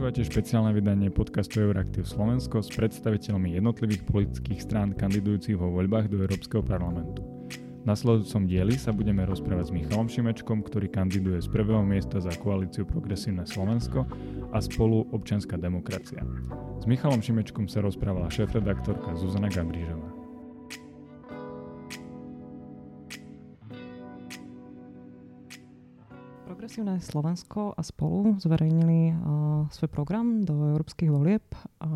Počúvate špeciálne vydanie podcastu Euraktiv Slovensko s predstaviteľmi jednotlivých politických strán kandidujúcich vo voľbách do Európskeho parlamentu. V nasledujúcom dieli sa budeme rozprávať s Michalom Šimečkom, ktorý kandiduje z prvého miesta za koalíciu Progresívne Slovensko a spolu Občianská demokracia. S Michalom Šimečkom sa rozprávala šéf-redaktorka Zuzana Gabrížová. Progresívne Slovensko a spolu zverejnili uh, svoj program do európskych volieb. A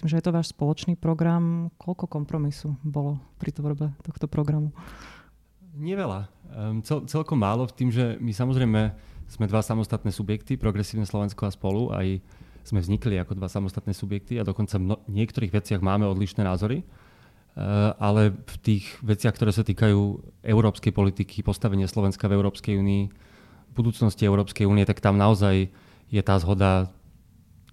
tým, že je to váš spoločný program, koľko kompromisu bolo pri tvorbe tohto programu? Nie veľa. Um, cel, celkom málo v tým, že my samozrejme sme dva samostatné subjekty, Progresívne Slovensko a spolu, aj sme vznikli ako dva samostatné subjekty a dokonca v niektorých veciach máme odlišné názory. Uh, ale v tých veciach, ktoré sa týkajú európskej politiky, postavenia Slovenska v Európskej únii, budúcnosti Európskej únie, tak tam naozaj je tá zhoda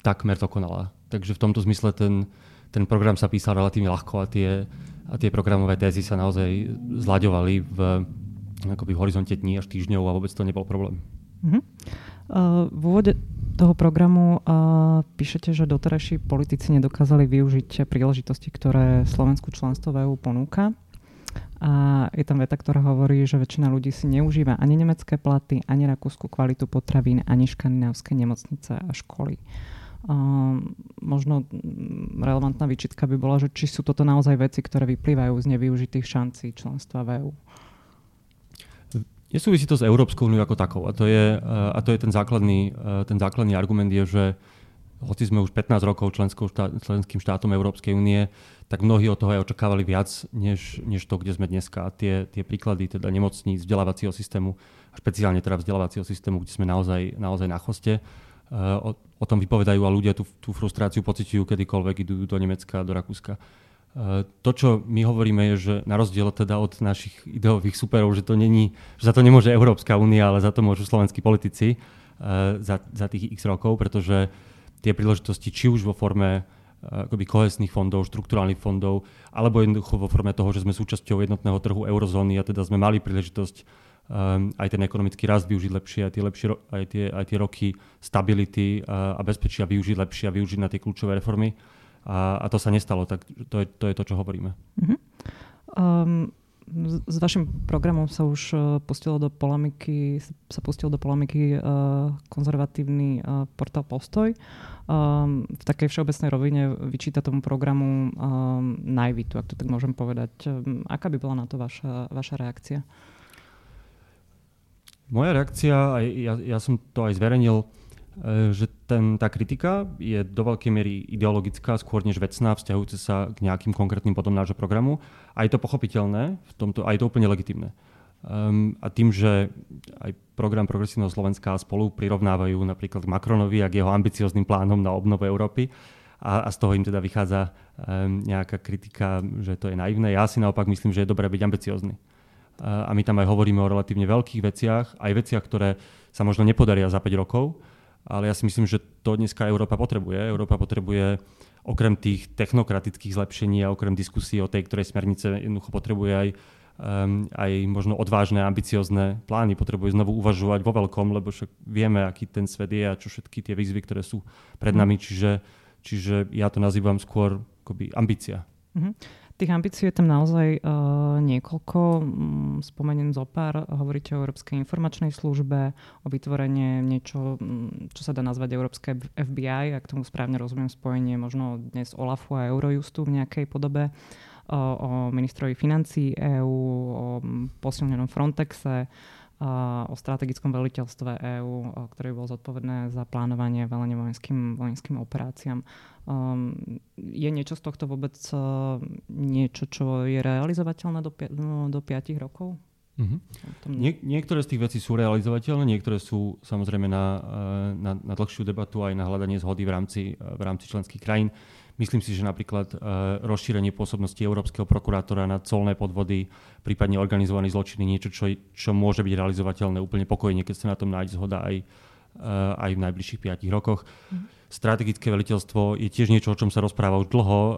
takmer dokonalá. Takže v tomto zmysle ten, ten program sa písal relatívne ľahko a tie, a tie programové tézy sa naozaj zlaďovali v, akoby v horizonte dní až týždňov a vôbec to nebol problém. Uh-huh. Uh, v úvode toho programu uh, píšete, že doterajší politici nedokázali využiť príležitosti, ktoré Slovensku členstvo v EU ponúka. A je tam veta, ktorá hovorí, že väčšina ľudí si neužíva ani nemecké platy, ani rakúsku kvalitu potravín, ani škandinávské nemocnice a školy. Uh, možno relevantná výčitka by bola, že či sú toto naozaj veci, ktoré vyplývajú z nevyužitých šancí členstva v EÚ. Nesúvisí to s Európskou úniou ako takou. A to je, a to je ten, základný, ten základný argument, je, že hoci sme už 15 rokov štát, členským štátom Európskej únie, tak mnohí od toho aj očakávali viac, než, než to, kde sme dneska. A tie, tie príklady teda nemocní, vzdelávacieho systému, a špeciálne teda vzdelávacieho systému, kde sme naozaj, naozaj na choste, uh, o, o tom vypovedajú a ľudia tú, tú frustráciu pociťujú kedykoľvek idú do Nemecka, do Rakúska. Uh, to, čo my hovoríme, je, že na rozdiel teda od našich ideových superov, že, to není, že za to nemôže Európska únia, ale za to môžu slovenskí politici uh, za, za tých x rokov, pretože tie príležitosti, či už vo forme eh, akoby kohesných fondov, štruktúrálnych fondov, alebo jednoducho vo forme toho, že sme súčasťou jednotného trhu eurozóny a teda sme mali príležitosť um, aj ten ekonomický rast využiť lepšie, aj tie, lepšie, aj tie, aj tie roky stability a, a bezpečia využiť lepšie a využiť na tie kľúčové reformy. A, a to sa nestalo, tak to je to, je to čo hovoríme. Uh-huh. Um, s vašim programom sa už uh, pustilo do polemiky, sa pustil do polemiky uh, konzervatívny uh, portál Postoj. V takej všeobecnej rovine vyčíta tomu programu najvitu, ak to tak môžem povedať. Aká by bola na to vaša, vaša reakcia? Moja reakcia, ja, ja som to aj zverejnil, E, že ten, tá kritika je do veľkej miery ideologická, skôr než vecná, vzťahujúca sa k nejakým konkrétnym potom nášho programu. A je to pochopiteľné, v tomto, a je to úplne legitimné. Um, a tým, že aj program Progresívneho Slovenska spolu prirovnávajú napríklad Macronovi a k jeho ambiciozným plánom na obnovu Európy, a, a z toho im teda vychádza um, nejaká kritika, že to je naivné. Ja si naopak myslím, že je dobré byť ambiciozný. Uh, a my tam aj hovoríme o relatívne veľkých veciach, aj veciach, ktoré sa možno nepodaria za 5 rokov, ale ja si myslím, že to dneska Európa potrebuje. Európa potrebuje okrem tých technokratických zlepšení a okrem diskusí o tej, ktorej smernice jednoducho potrebuje aj, um, aj možno odvážne, ambiciozne plány. Potrebuje znovu uvažovať vo veľkom, lebo však vieme, aký ten svet je a čo všetky tie výzvy, ktoré sú pred nami. Čiže, čiže ja to nazývam skôr akoby ambícia. Mm-hmm. Tých ambícií je tam naozaj uh, niekoľko. Mm, spomeniem zo pár. Hovoríte o Európskej informačnej službe, o vytvorenie niečo, mm, čo sa dá nazvať Európske FBI, ak tomu správne rozumiem spojenie možno dnes OLAFu a Eurojustu v nejakej podobe, o, o ministrovi financí EÚ, o mm, posilnenom Frontexe, o strategickom veliteľstve EÚ, ktoré bolo zodpovedné za plánovanie velenie vojenským, vojenským operáciám. Um, je niečo z tohto vôbec uh, niečo, čo je realizovateľné do, pi- no, do 5 rokov? Mm-hmm. Nie, niektoré z tých vecí sú realizovateľné, niektoré sú samozrejme na, uh, na, na dlhšiu debatu aj na hľadanie zhody v rámci, uh, v rámci členských krajín. Myslím si, že napríklad uh, rozšírenie pôsobnosti Európskeho prokurátora na colné podvody, prípadne organizovaný zločiny, niečo, čo, čo môže byť realizovateľné úplne pokojne, keď sa na tom nájde zhoda aj, uh, aj v najbližších 5 rokoch. Mm. Strategické veliteľstvo je tiež niečo, o čom sa rozpráva už dlho um,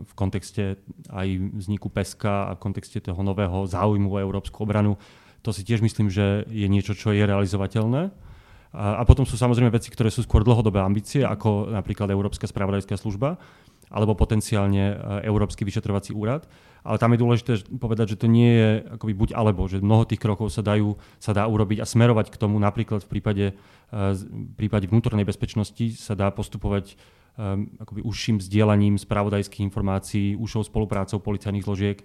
v kontexte aj vzniku PESKA a v kontexte toho nového záujmu o európsku obranu. To si tiež myslím, že je niečo, čo je realizovateľné. A, potom sú samozrejme veci, ktoré sú skôr dlhodobé ambície, ako napríklad Európska spravodajská služba alebo potenciálne Európsky vyšetrovací úrad. Ale tam je dôležité povedať, že to nie je akoby buď alebo, že mnoho tých krokov sa, dajú, sa dá urobiť a smerovať k tomu. Napríklad v prípade, v prípade vnútornej bezpečnosti sa dá postupovať um, akoby užším vzdielaním spravodajských informácií, užšou spoluprácou policajných zložiek,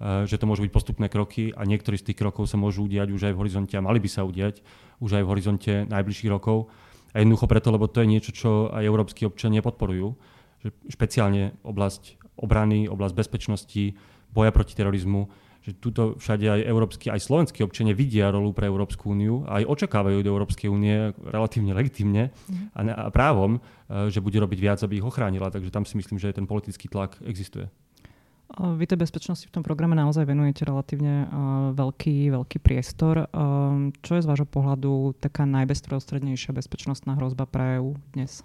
že to môžu byť postupné kroky a niektorí z tých krokov sa môžu udiať už aj v horizonte a mali by sa udiať už aj v horizonte najbližších rokov. A jednoducho preto, lebo to je niečo, čo aj európsky občania podporujú. Že špeciálne oblasť obrany, oblasť bezpečnosti, boja proti terorizmu že tuto všade aj európsky, aj slovenskí občania vidia rolu pre Európsku úniu a aj očakávajú do Európskej únie relatívne legitimne mm. a, a právom, e, že bude robiť viac, aby ich ochránila. Takže tam si myslím, že ten politický tlak existuje. Vy tej bezpečnosti v tom programe naozaj venujete relatívne veľký, veľký priestor. Čo je z vášho pohľadu taká najbezprostrednejšia bezpečnostná hrozba pre EU dnes?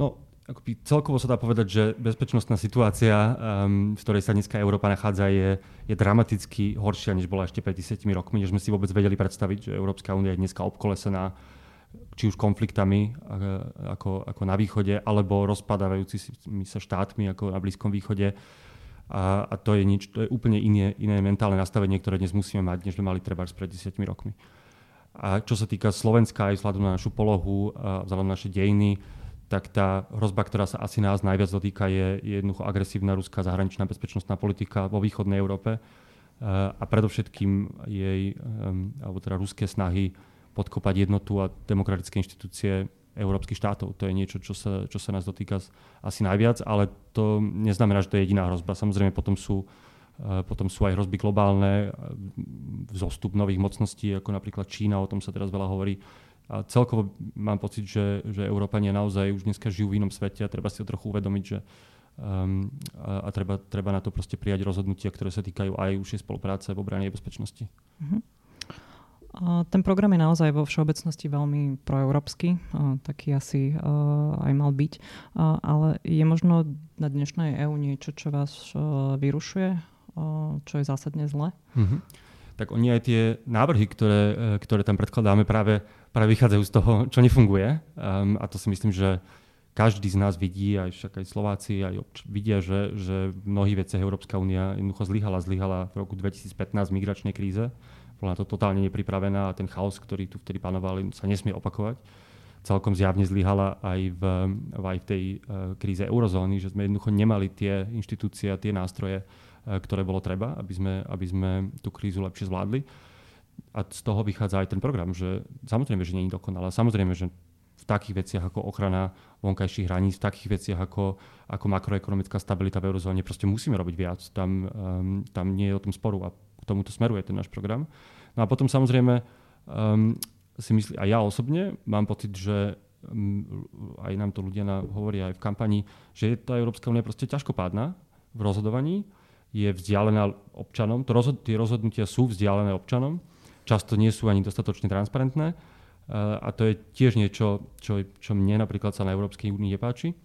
No, akoby celkovo sa dá povedať, že bezpečnostná situácia, um, v ktorej sa dneska Európa nachádza, je, je dramaticky horšia, než bola ešte pred 10 rokmi, než sme si vôbec vedeli predstaviť, že Európska únia je dneska obkolesená či už konfliktami ako, ako na východe, alebo rozpadávajúcimi sa štátmi ako na Blízkom východe. A, a to, je nič, to je úplne iné, iné mentálne nastavenie, ktoré dnes musíme mať, než sme mali treba pred 10 rokmi. A čo sa týka Slovenska aj vzhľadom na našu polohu, a vzhľadom na naše dejiny, tak tá hrozba, ktorá sa asi nás najviac dotýka, je, jednoducho agresívna ruská zahraničná bezpečnostná politika vo východnej Európe a predovšetkým jej, alebo teda ruské snahy podkopať jednotu a demokratické inštitúcie európskych štátov. To je niečo, čo sa, čo sa nás dotýka asi najviac, ale to neznamená, že to je jediná hrozba. Samozrejme potom sú, eh, potom sú aj hrozby globálne, vzostup nových mocností, ako napríklad Čína, o tom sa teraz veľa hovorí, a celkovo mám pocit, že, že Európania naozaj už dneska žijú v inom svete a treba si to trochu uvedomiť, že um, a, a treba, treba na to proste prijať rozhodnutia, ktoré sa týkajú aj užšej spolupráce v obrane a bezpečnosti. Uh-huh. Ten program je naozaj vo všeobecnosti veľmi proeurópsky, taký asi aj mal byť, ale je možno na dnešnej EÚ niečo, čo vás vyrušuje, čo je zásadne zle? Uh-huh. Tak oni aj tie návrhy, ktoré, e, ktoré tam predkladáme, práve práve vychádzajú z toho, čo nefunguje. Um, a to si myslím, že každý z nás vidí, aj však aj Slováci, aj obč- vidia, že, že v mnohých veciach Európska únia jednoducho zlyhala. Zlyhala v roku 2015 v migračnej kríze. Bola na to totálne nepripravená a ten chaos, ktorý tu vtedy panoval, sa nesmie opakovať. Celkom zjavne zlyhala aj v, aj v tej uh, kríze eurozóny, že sme jednoducho nemali tie inštitúcie a tie nástroje, uh, ktoré bolo treba, aby sme, aby sme tú krízu lepšie zvládli a z toho vychádza aj ten program, že samozrejme, že nie je dokonalá. Samozrejme, že v takých veciach ako ochrana vonkajších hraníc, v takých veciach ako, ako makroekonomická stabilita v eurozóne, proste musíme robiť viac. Tam, um, tam nie je o tom sporu a tomuto smeruje ten náš program. No a potom samozrejme um, si myslí, a ja osobne mám pocit, že um, aj nám to ľudia na, hovoria aj v kampani, že je tá Európska únia proste ťažkopádna v rozhodovaní, je vzdialená občanom, to rozhod- tie rozhodnutia sú vzdialené občanom často nie sú ani dostatočne transparentné. A to je tiež niečo, čo, čo mne napríklad sa na Európskej únii nepáči.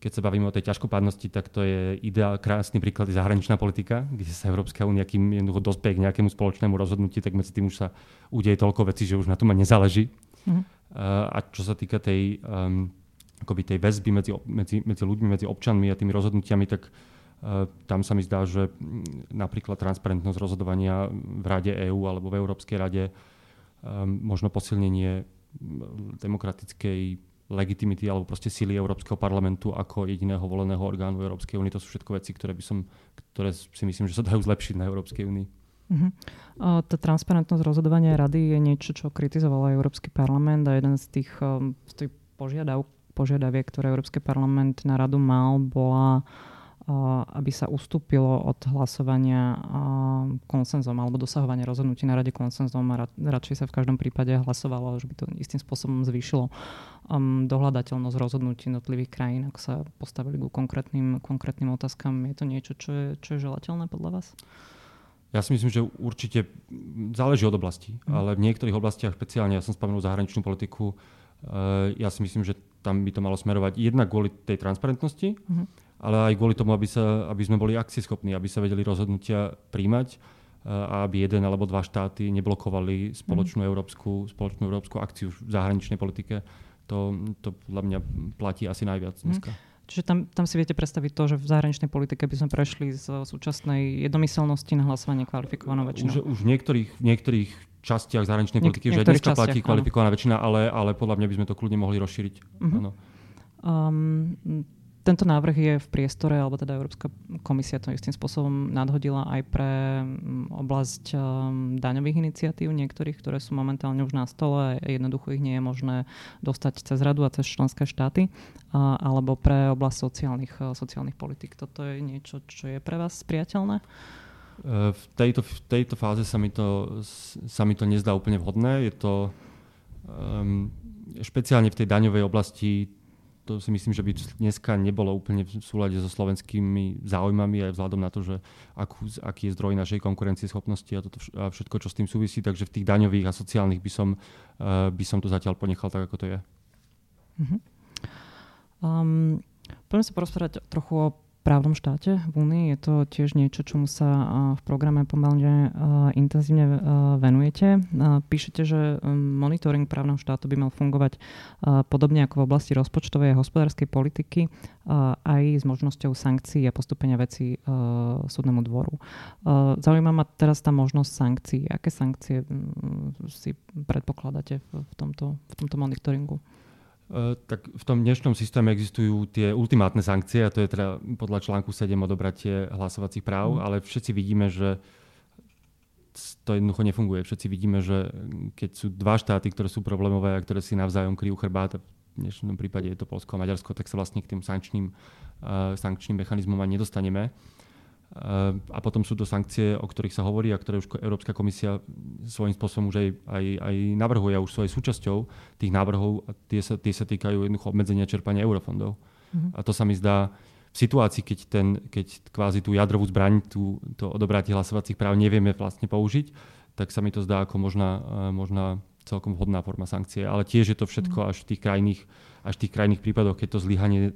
Keď sa bavíme o tej ťažkopádnosti, tak to je ideál, krásny príklad je zahraničná politika, kde sa Európska únia, kým jednoducho dospie k nejakému spoločnému rozhodnutiu, tak medzi tým už sa udeje toľko vecí, že už na tom nezáleží. Mm. A čo sa týka tej, um, akoby tej väzby medzi, medzi, medzi ľuďmi, medzi občanmi a tými rozhodnutiami, tak Eh, tam sa mi zdá, že mm, napríklad transparentnosť rozhodovania v Rade EÚ alebo v Európskej rade, eh, možno posilnenie mm, demokratickej legitimity alebo proste síly Európskeho parlamentu ako jediného voleného orgánu Európskej únie. To sú všetko veci, ktoré, by som, ktoré si myslím, že sa dajú zlepšiť na Európskej únii. Uh-huh. Tá transparentnosť rozhodovania rady je niečo, čo kritizoval Európsky parlament a jeden z tých, um, z tých požiadav, požiadaviek, ktoré Európsky parlament na radu mal, bola aby sa ustúpilo od hlasovania konsenzom alebo dosahovania rozhodnutí na rade konsenzom a radšej sa v každom prípade hlasovalo, že by to istým spôsobom zvýšilo um, dohľadateľnosť rozhodnutí jednotlivých krajín, ak sa postavili ku konkrétnym, konkrétnym otázkam. Je to niečo, čo je, čo je želateľné podľa vás? Ja si myslím, že určite záleží od oblasti, mm. ale v niektorých oblastiach, špeciálne ja som spomenul zahraničnú politiku, uh, ja si myslím, že tam by to malo smerovať jednak kvôli tej transparentnosti, mm ale aj kvôli tomu, aby, sa, aby sme boli akcieschopní, aby sa vedeli rozhodnutia príjmať a aby jeden alebo dva štáty neblokovali spoločnú, mm. európsku, spoločnú európsku akciu v zahraničnej politike. To, to podľa mňa platí asi najviac mhm. dneska. Mm. Čiže tam, tam si viete predstaviť to, že v zahraničnej politike by sme prešli z súčasnej jednomyselnosti na hlasovanie kvalifikovanou väčšinou? Už, už v niektorých, v niektorých častiach zahraničnej politiky, Niek- že dneska platí kvalifikovaná väčšina, ale, ale podľa mňa by sme to kľudne mohli rozšíriť. Uh-huh. Um, tento návrh je v priestore, alebo teda Európska komisia to istým spôsobom nadhodila aj pre mm, oblasť um, daňových iniciatív niektorých, ktoré sú momentálne už na stole. Jednoducho ich nie je možné dostať cez radu a cez členské štáty, alebo pre oblasť sociálnych, uh, sociálnych politik. Toto je niečo, čo je pre vás priateľné? Uh, v tejto, v tejto fáze sa mi, to, sa mi to nezdá úplne vhodné. Je to um, špeciálne v tej daňovej oblasti to si myslím, že by dneska nebolo úplne v súlade so slovenskými záujmami aj vzhľadom na to, že akú, aký je zdroj našej konkurencieschopnosti a, toto, a všetko, čo s tým súvisí. Takže v tých daňových a sociálnych by som, uh, by som to zatiaľ ponechal tak, ako to je. Uh-huh. Um, poďme sa porozprávať trochu o právnom štáte v Únii. Je to tiež niečo, čomu sa v programe pomerne intenzívne venujete. Píšete, že monitoring právneho štátu by mal fungovať podobne ako v oblasti rozpočtovej a hospodárskej politiky aj s možnosťou sankcií a postupenia vecí súdnemu dvoru. Zaujíma ma teraz tá možnosť sankcií. Aké sankcie si predpokladáte v tomto, v tomto monitoringu? Eh, tak v tom dnešnom systéme existujú tie ultimátne sankcie, a to je teda podľa článku 7 odobratie hlasovacích práv, mm. ale všetci vidíme, že to jednoducho nefunguje. Všetci vidíme, že keď sú dva štáty, ktoré sú problémové a ktoré si navzájom kryjú chrbát, v dnešnom prípade je to Polsko a Maďarsko, tak sa vlastne k tým sankčným, uh, sankčným mechanizmom ani nedostaneme. A potom sú to sankcie, o ktorých sa hovorí a ktoré už Európska komisia svojím spôsobom už aj, aj, aj navrhuje a už sú aj súčasťou tých návrhov a tie sa, tie sa týkajú jednoducho obmedzenia čerpania eurofondov. Mm-hmm. A to sa mi zdá v situácii, keď, ten, keď kvázi tú jadrovú zbraň, tú, to odobratie hlasovacích práv nevieme vlastne použiť, tak sa mi to zdá ako možná, možná celkom vhodná forma sankcie. Ale tiež je to všetko mhm. až v tých krajných, až v tých krajných prípadoch, keď to zlyhanie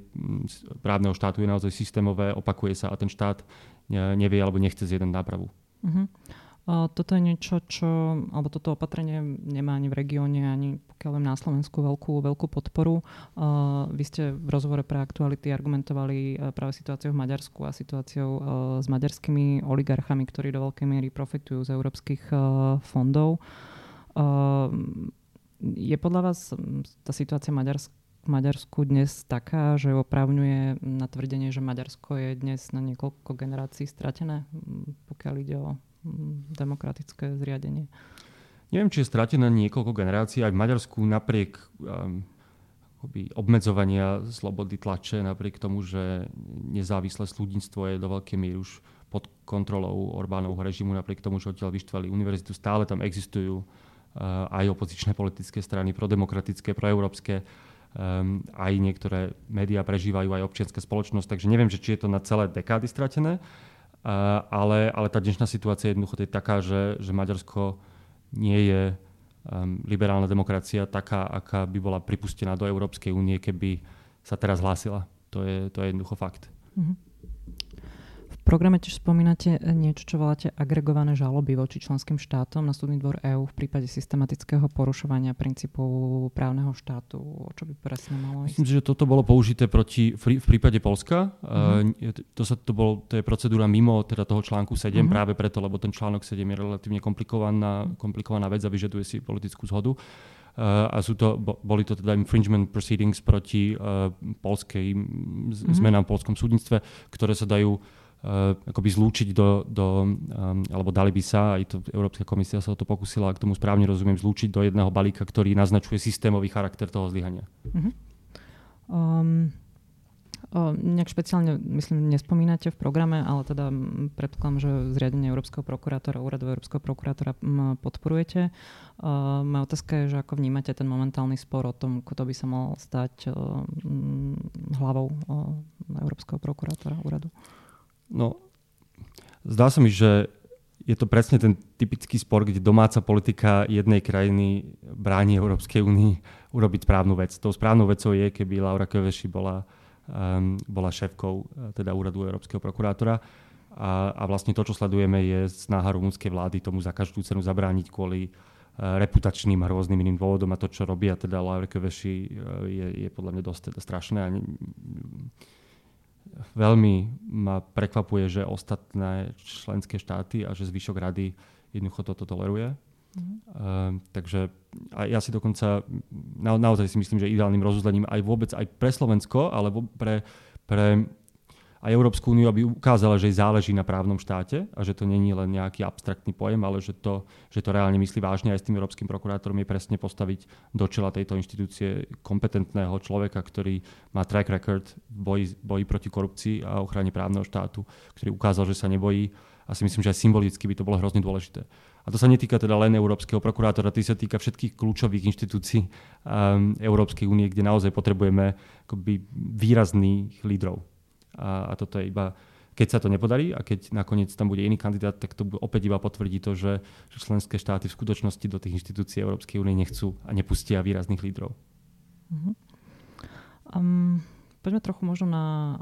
právneho štátu je naozaj systémové, opakuje sa a ten štát nevie alebo nechce zjednať nápravu. Uh-huh. Toto je niečo, čo, alebo toto opatrenie nemá ani v regióne, ani pokiaľ viem na Slovensku veľkú, veľkú podporu. Vy ste v rozhovore pre aktuality argumentovali e, práve situáciou v Maďarsku a situáciou e, s maďarskými oligarchami, ktorí do veľkej miery profitujú z európskych e, fondov. Je podľa vás tá situácia Maďarska v Maďarsku dnes taká, že opravňuje na tvrdenie, že Maďarsko je dnes na niekoľko generácií stratené, pokiaľ ide o demokratické zriadenie? Neviem, či je stratené niekoľko generácií. Aj v Maďarsku napriek um, obmedzovania slobody tlače, napriek tomu, že nezávislé súdnictvo je do veľkej miery už pod kontrolou Orbánovho režimu, napriek tomu, že odtiaľ vyštvali univerzitu, stále tam existujú aj opozičné politické strany, prodemokratické, proeurópske um, aj niektoré médiá prežívajú aj občianská spoločnosť, takže neviem, že či je to na celé dekády stratené, uh, ale, ale tá dnešná situácia je jednoducho taká, že, že Maďarsko nie je um, liberálna demokracia taká, aká by bola pripustená do Európskej únie, keby sa teraz hlásila. To je, to je jednoducho fakt. Mm-hmm programe tiež spomínate niečo, čo voláte agregované žaloby voči členským štátom na súdny dvor EÚ v prípade systematického porušovania princípov právneho štátu. O čo by presne malo ísť? Myslím, že toto bolo použité proti, v prípade Polska. Uh-huh. To, sa, to, bol, to je procedúra mimo teda toho článku 7 uh-huh. Mhm. práve preto, lebo ten článok 7 je relatívne komplikovaná, komplikovaná vec a vyžaduje si politickú zhodu. Uh, a sú to, boli to teda infringement proceedings proti uh, polskej, mm-hmm. zmenám v polskom súdnictve, ktoré sa dajú Uh, akoby zlúčiť do, do um, alebo dali by sa, aj to Európska komisia sa o to pokusila, ak tomu správne rozumiem, zlúčiť do jedného balíka, ktorý naznačuje systémový charakter toho zlyhania. Uh-huh. Um, o, nejak špeciálne, myslím, nespomínate v programe, ale teda predpokladám, že zriadenie Európskeho prokurátora, úradu Európskeho prokurátora m, podporujete. Uh, moja otázka je, že ako vnímate ten momentálny spor o tom, kto by sa mal stať uh, m, hlavou uh, Európskeho prokurátora úradu? No, zdá sa mi, že je to presne ten typický spor, kde domáca politika jednej krajiny bráni Európskej únii urobiť správnu vec. Tou správnou vecou je, keby Laura Köveši bola, um, bola šéfkou teda úradu Európskeho prokurátora. A, a vlastne to, čo sledujeme, je snaha rumúnskej vlády tomu za každú cenu zabrániť kvôli uh, reputačným a rôznym iným dôvodom a to, čo robia teda Laure Kveši, uh, je, je podľa mňa dosť teda strašné a ne, veľmi ma prekvapuje, že ostatné členské štáty a že zvyšok rady jednoducho toto toleruje. Mm. Uh, takže a ja si dokonca na, naozaj si myslím, že ideálnym rozuzlením aj vôbec aj pre Slovensko, alebo pre, pre aj Európsku úniu, aby ukázala, že jej záleží na právnom štáte a že to není len nejaký abstraktný pojem, ale že to, že to reálne myslí vážne aj s tým európskym prokurátorom je presne postaviť do čela tejto inštitúcie kompetentného človeka, ktorý má track record v boji, boji proti korupcii a ochrane právneho štátu, ktorý ukázal, že sa nebojí a si myslím, že aj symbolicky by to bolo hrozne dôležité. A to sa netýka teda len Európskeho prokurátora, to sa týka všetkých kľúčových inštitúcií um, Európskej únie, kde naozaj potrebujeme akoby výrazných lídrov. A, a toto je iba, keď sa to nepodarí a keď nakoniec tam bude iný kandidát, tak to opäť iba potvrdí to, že, že členské štáty v skutočnosti do tých inštitúcií Európskej únie nechcú a nepustia výrazných lídrov. Uh-huh. Um, poďme trochu možno na,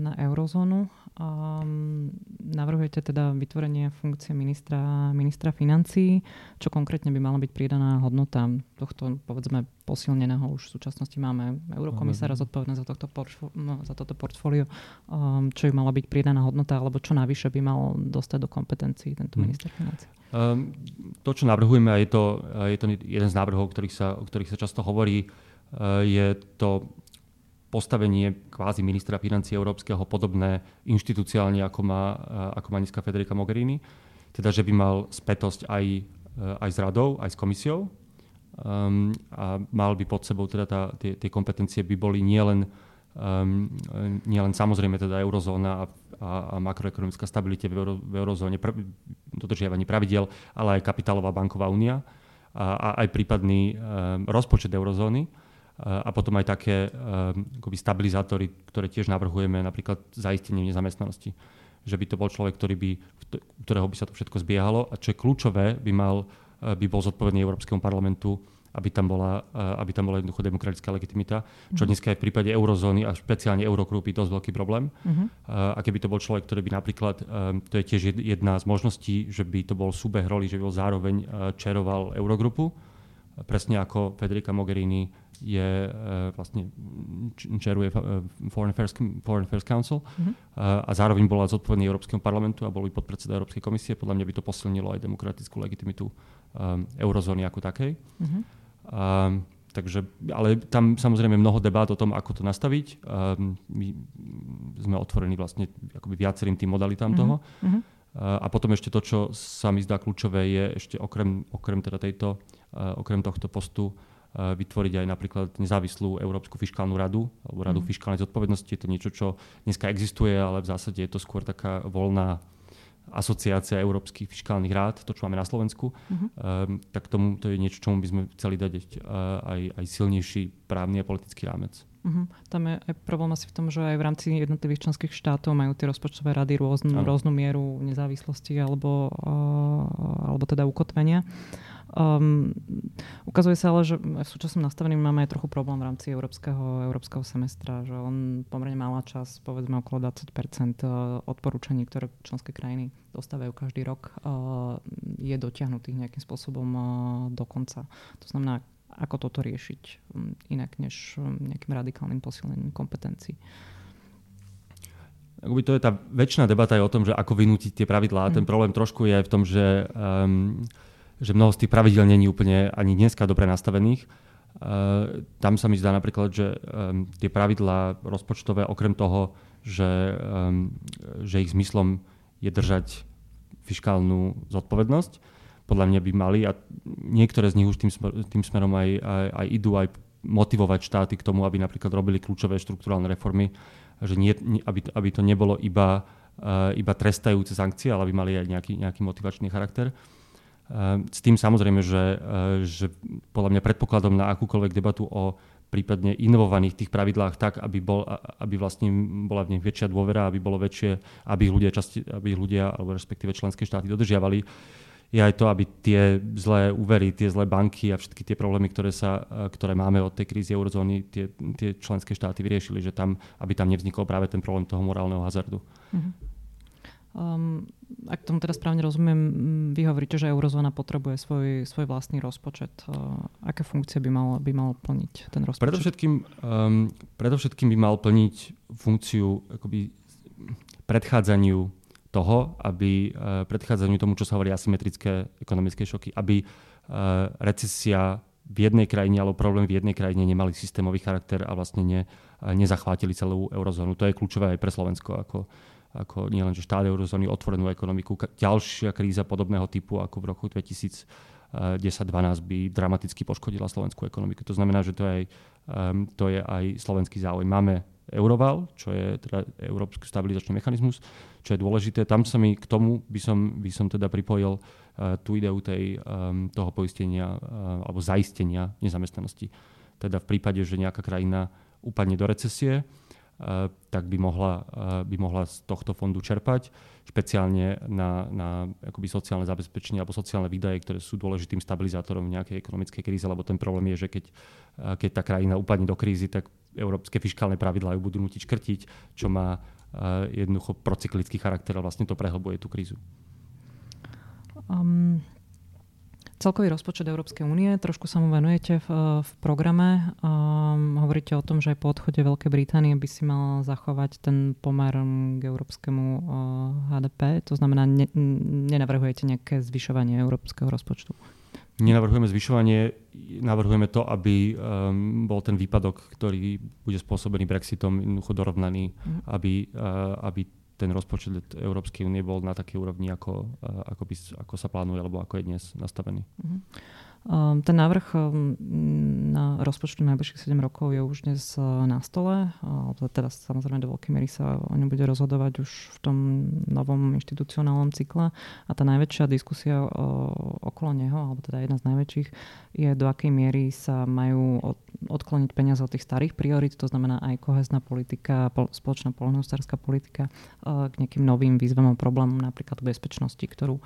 na eurozónu. Um, navrhujete teda vytvorenie funkcie ministra, ministra financí. Čo konkrétne by mala byť pridaná hodnota tohto, povedzme, posilneného už v súčasnosti máme eurokomisára zodpovedné za, tohto portfó- za toto portfólio. Um, čo by mala byť pridaná hodnota, alebo čo navyše by mal dostať do kompetencií tento hmm. minister financí? Um, to, čo navrhujeme, a je to, je to jeden z návrhov, o ktorých sa, o ktorých sa často hovorí, uh, je to postavenie kvázi ministra financí európskeho podobné inštitúciálne, ako má, eh, ako má dneska Federica Mogherini. Teda, že by mal spätosť aj, eh, aj s radou, aj s komisiou. Um, a mal by pod sebou, teda tá, tie, tie kompetencie by boli nielen um, nielen samozrejme teda eurozóna a, a, a makroekonomická stabilite v, euro, v eurozóne, pr- dodržiavaní pravidel, ale aj kapitálová banková únia a, a aj prípadný um, rozpočet eurozóny a potom aj také ehm, akoby stabilizátory, ktoré tiež navrhujeme, napríklad zaistenie nezamestnanosti. Že by to bol človek, ktorý by, ktorého by sa to všetko zbiehalo a čo je kľúčové, by, mal, e, by bol zodpovedný Európskemu parlamentu, aby tam bola, e, aby tam bola jednoducho demokratická legitimita, čo mhm. dneska je v prípade eurozóny a špeciálne eurogrupy dosť veľký problém. Uh-huh. A keby to bol človek, ktorý by napríklad, to je tiež jedna z možností, že by to bol súbeh roli, že by bol zároveň čeroval eurogrupu, presne ako Federica Mogherini je uh, vlastne čeruje uh, Foreign, Affairs, Foreign Affairs Council uh, a zároveň bola zodpovedný Európskeho parlamentu a bol by podpredseda Európskej komisie. Podľa mňa by to posilnilo aj demokratickú legitimitu um, eurozóny ako takej. Uh-huh. Um, takže, ale tam samozrejme mnoho debát o tom, ako to nastaviť. Um, my sme otvorení vlastne akoby viacerým tým modalitám uh-huh. toho. Uh-huh. A potom ešte to, čo sa mi zdá kľúčové, je ešte okrem, okrem, teda tejto, okrem tohto postu Eh, vytvoriť aj napríklad nezávislú Európsku fiskálnu radu alebo radu mm. fiskálnej zodpovednosti. Je to niečo, čo dneska existuje, ale v zásade je to skôr taká voľná asociácia európskych fiskálnych rád, to, čo máme na Slovensku, mm-hmm. um, tak tomu to je niečo, čomu by sme chceli dať uh, aj, aj silnejší právny a politický rámec. Uh-huh. Tam je aj problém asi v tom, že aj v rámci jednotlivých členských štátov majú tie rozpočtové rady rôznu, rôznu mieru nezávislosti alebo, uh, alebo teda ukotvenia. Um, ukazuje sa ale, že v súčasnom nastavení máme aj trochu problém v rámci európskeho, európskeho semestra, že on pomerne malá čas, povedzme okolo 20 eh, odporúčaní, ktoré členské krajiny dostávajú každý rok, uh, je dotiahnutých nejakým spôsobom uh, do konca. To znamená, ako toto riešiť um, inak než um, nejakým radikálnym posilnením kompetencií. Akoby to je tá väčšiná debata aj o tom, že ako vynútiť tie pravidlá. Mm. Ten problém trošku je v tom, že um, že mnoho z tých pravidel není úplne ani dneska dobre nastavených. Uh, tam sa mi zdá napríklad, že um, tie pravidlá rozpočtové, okrem toho, že, um, že ich zmyslom je držať fiskálnu zodpovednosť, podľa mňa by mali a niektoré z nich už tým, smer, tým smerom aj, aj, aj idú aj motivovať štáty k tomu, aby napríklad robili kľúčové štruktúrálne reformy, že nie, aby, aby to nebolo iba, iba trestajúce sankcie, ale aby mali aj nejaký, nejaký motivačný charakter. S tým samozrejme, že, e, že podľa mňa predpokladom na akúkoľvek debatu o prípadne inovovaných tých pravidlách tak, aby, bol, aby vlastne bola v nich väčšia dôvera, aby bolo väčšie, aby ich ľudia, časti, aby ich ľudia alebo respektíve členské štáty dodržiavali, je aj to, aby tie zlé úvery, tie zlé banky a všetky tie problémy, ktoré, sa, e, ktoré máme od tej krízy eurozóny, tie, tie členské štáty vyriešili, že tam, aby tam nevznikol práve ten problém toho morálneho hazardu. Mm-hmm. Um, ak tomu teda správne rozumiem, vy hovoríte, že eurozóna potrebuje svoj, svoj vlastný rozpočet. Uh, aké funkcie by mal, by mal plniť ten rozpočet? Predovšetkým, um, predovšetkým by mal plniť funkciu akoby predchádzaniu toho, aby uh, predchádzaniu tomu, čo sa hovorí asymetrické ekonomické šoky, aby uh, recesia v jednej krajine alebo problém v jednej krajine nemali systémový charakter a vlastne ne, nezachvátili celú eurozónu. To je kľúčové aj pre Slovensko ako, ako nielen, že štát eurozóny, otvorenú ekonomiku. Ďalšia kríza podobného typu ako v roku 2010-2012 by dramaticky poškodila slovenskú ekonomiku. To znamená, že to je aj, um, to je aj slovenský záujem. Máme Euroval, čo je teda Európsky stabilizačný mechanizmus, čo je dôležité. Tam sa mi k tomu by som, by som teda pripojil uh, tú ideu tej, um, toho poistenia uh, alebo zaistenia nezamestnanosti. Teda v prípade, že nejaká krajina upadne do recesie, Eh, tak by mohla, eh, by mohla z tohto fondu čerpať, špeciálne na, na akoby sociálne zabezpečenie alebo sociálne výdaje, ktoré sú dôležitým stabilizátorom nejakej ekonomickej kríze, lebo ten problém je, že keď, eh, keď tá krajina upadne do krízy, tak európske fiskálne pravidlá ju budú nutiť škrtiť, čo má jednoducho procyklický charakter a vlastne to prehlbuje tú krízu. Um, Celkový rozpočet Európskej únie, trošku sa mu venujete v, v programe. Um, hovoríte o tom, že aj po odchode Veľkej Británie by si mal zachovať ten pomer k európskemu uh, HDP. To znamená, ne, nenavrhujete nejaké zvyšovanie európskeho rozpočtu? Nenavrhujeme zvyšovanie, navrhujeme to, aby um, bol ten výpadok, ktorý bude spôsobený Brexitom, jednoducho dorovnaný, mm. aby, uh, aby ten rozpočet Európskej únie bol na takej úrovni, ako, ako, by, ako sa plánuje, alebo ako je dnes nastavený. Uh-huh. Ehm, ten návrh ehm, na rozpočtu najbližších 7 rokov je už dnes eh, na stole. Teda samozrejme do veľkej miery sa o ňom bude rozhodovať už v tom novom inštitucionálnom cykle. A tá najväčšia diskusia okolo neho, alebo teda jedna z najväčších, je do akej miery sa majú odkloniť peniaze od tých starých priorit, to znamená aj kohezná politika, spoločná poľnohospodárska politika eh, k nejakým novým výzvam a problémom, napríklad bezpečnosti, ktorú,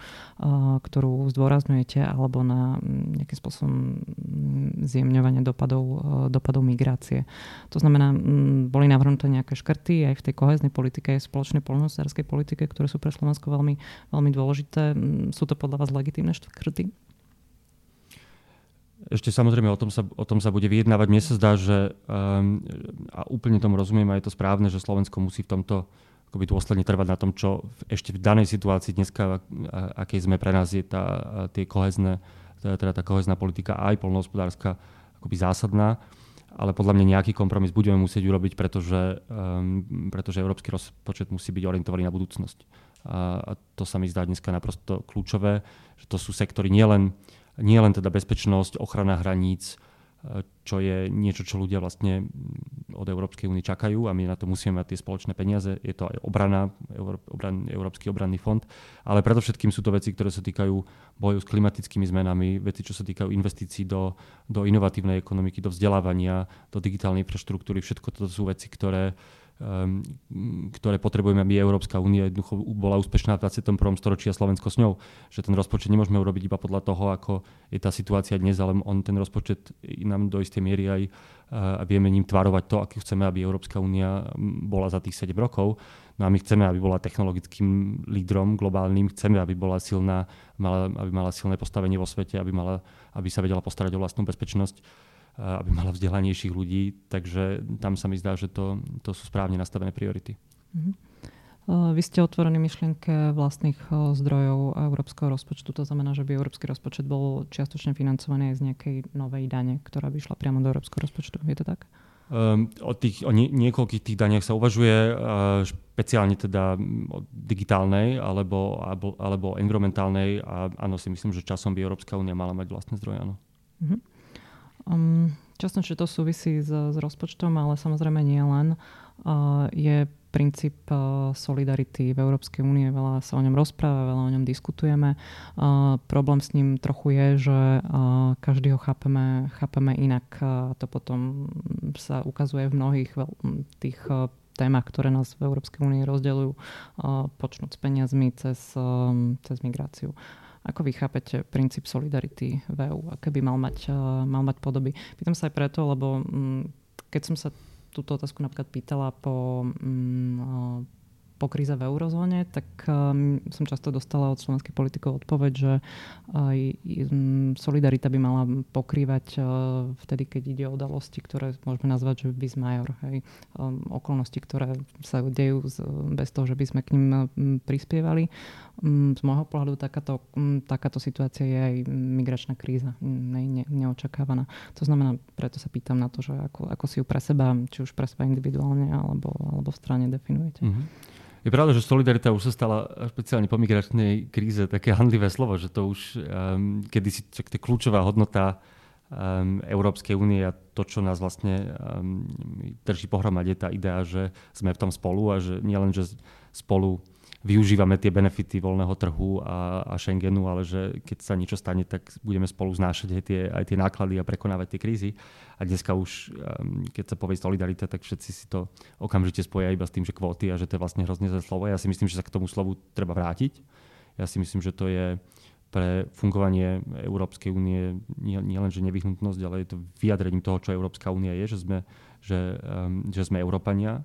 ktorú zdôrazňujete, alebo na nejakým spôsobom mm, zjemňovanie dopadov, e, dopadov migrácie. To znamená, mm, boli navrhnuté nejaké škrty aj v tej koheznej politike, aj v spoločnej poľnohospodárskej politike, ktoré sú pre Slovensko veľmi, veľmi dôležité. Mm, sú to podľa vás legitímne škrty? Ešte samozrejme o tom sa, o tom sa bude vyjednávať. Mne sa zdá, že um, a úplne tomu rozumiem a je to správne, že Slovensko musí v tomto akoby dôsledne trvať na tom, čo ešte v danej situácii dneska, akej sme pre nás, je tá, tie kohezné teda tá kohezná politika aj polnohospodárska akoby zásadná, ale podľa mňa nejaký kompromis budeme musieť urobiť, pretože, um, pretože európsky rozpočet musí byť orientovaný na budúcnosť. A, a to sa mi zdá dneska naprosto kľúčové, že to sú sektory nielen, nielen teda bezpečnosť, ochrana hraníc, čo je niečo, čo ľudia vlastne od Európskej únie čakajú a my na to musíme mať tie spoločné peniaze. Je to aj obrana, obran, Európsky obranný fond, ale predovšetkým sú to veci, ktoré sa týkajú boju s klimatickými zmenami, veci, čo sa týkajú investícií do, do inovatívnej ekonomiky, do vzdelávania, do digitálnej infraštruktúry. Všetko to sú veci, ktoré ktoré potrebujeme, aby Európska únia jednoducho bola úspešná v 21. storočí a Slovensko s ňou. Že ten rozpočet nemôžeme urobiť iba podľa toho, ako je tá situácia dnes, ale on ten rozpočet nám do istej miery aj a vieme ním tvarovať to, aký chceme, aby Európska únia bola za tých 7 rokov. No a my chceme, aby bola technologickým lídrom globálnym, chceme, aby bola silná, mala, aby mala silné postavenie vo svete, aby, mala, aby sa vedela postarať o vlastnú bezpečnosť aby mala vzdelanejších ľudí, takže tam sa mi zdá, že to, to sú správne nastavené priority. Mm-hmm. Vy ste otvorení myšlienke vlastných zdrojov európskeho rozpočtu. To znamená, že by európsky rozpočet bol čiastočne financovaný aj z nejakej novej dane, ktorá by šla priamo do európskeho rozpočtu. Je to tak? Um, o, tých, o nie, niekoľkých tých daniach sa uvažuje, uh, špeciálne teda o digitálnej alebo, alebo, alebo environmentálnej a áno, si myslím, že časom by Európska únia mala mať vlastné zdroje, áno. Uh-huh. Um, časnejšie to súvisí s, s rozpočtom, ale samozrejme nie len. Uh, je princíp uh, solidarity v Európskej únie, veľa sa o ňom rozpráva, veľa o ňom diskutujeme. Uh, problém s ním trochu je, že uh, každý ho chápeme, chápeme inak. Uh, to potom sa ukazuje v mnohých veľ, tých uh, témach, ktoré nás v Európskej únii rozdeľujú, počnúť s peniazmi cez, cez migráciu. Ako vy chápete princíp solidarity v EU? Aké by mal mať, uh, mal mať podoby? Pýtam sa aj preto, lebo um, keď som sa túto otázku napríklad pýtala po um, uh, po kríze v eurozóne, tak um, som často dostala od slovenských politikov odpoveď, že um, solidarita by mala pokrývať uh, vtedy, keď ide o udalosti, ktoré môžeme nazvať, že bis major, hej, um, okolnosti, ktoré sa dejú bez toho, že by sme k ním prispievali. Um, z môjho pohľadu takáto, um, takáto situácia je aj migračná kríza, ne, ne, neočakávaná. To znamená, preto sa pýtam na to, že ako, ako si ju pre seba, či už pre seba individuálne alebo, alebo v strane definujete. Mm-hmm. Je pravda, že solidarita už sa stala špeciálne po migračnej kríze také handlivé slovo, že to už um, kedysi je kľúčová hodnota um, Európskej únie a to, čo nás vlastne um, drží pohromade, tá idea, že sme v tom spolu a že nielen, že spolu využívame tie benefity voľného trhu a, a Schengenu, ale že keď sa niečo stane, tak budeme spolu znášať aj tie, aj tie náklady a prekonávať tie krízy. A dneska už, um, keď sa povie solidarita, tak všetci si to okamžite spoja iba s tým, že kvóty a že to je vlastne hrozne zlé slovo. Ja si myslím, že sa k tomu slovu treba vrátiť. Ja si myslím, že to je pre fungovanie Európskej únie nie, nie len, že nevyhnutnosť, ale je to vyjadrením toho, čo Európska únia je, že sme, že, um, že sme Európania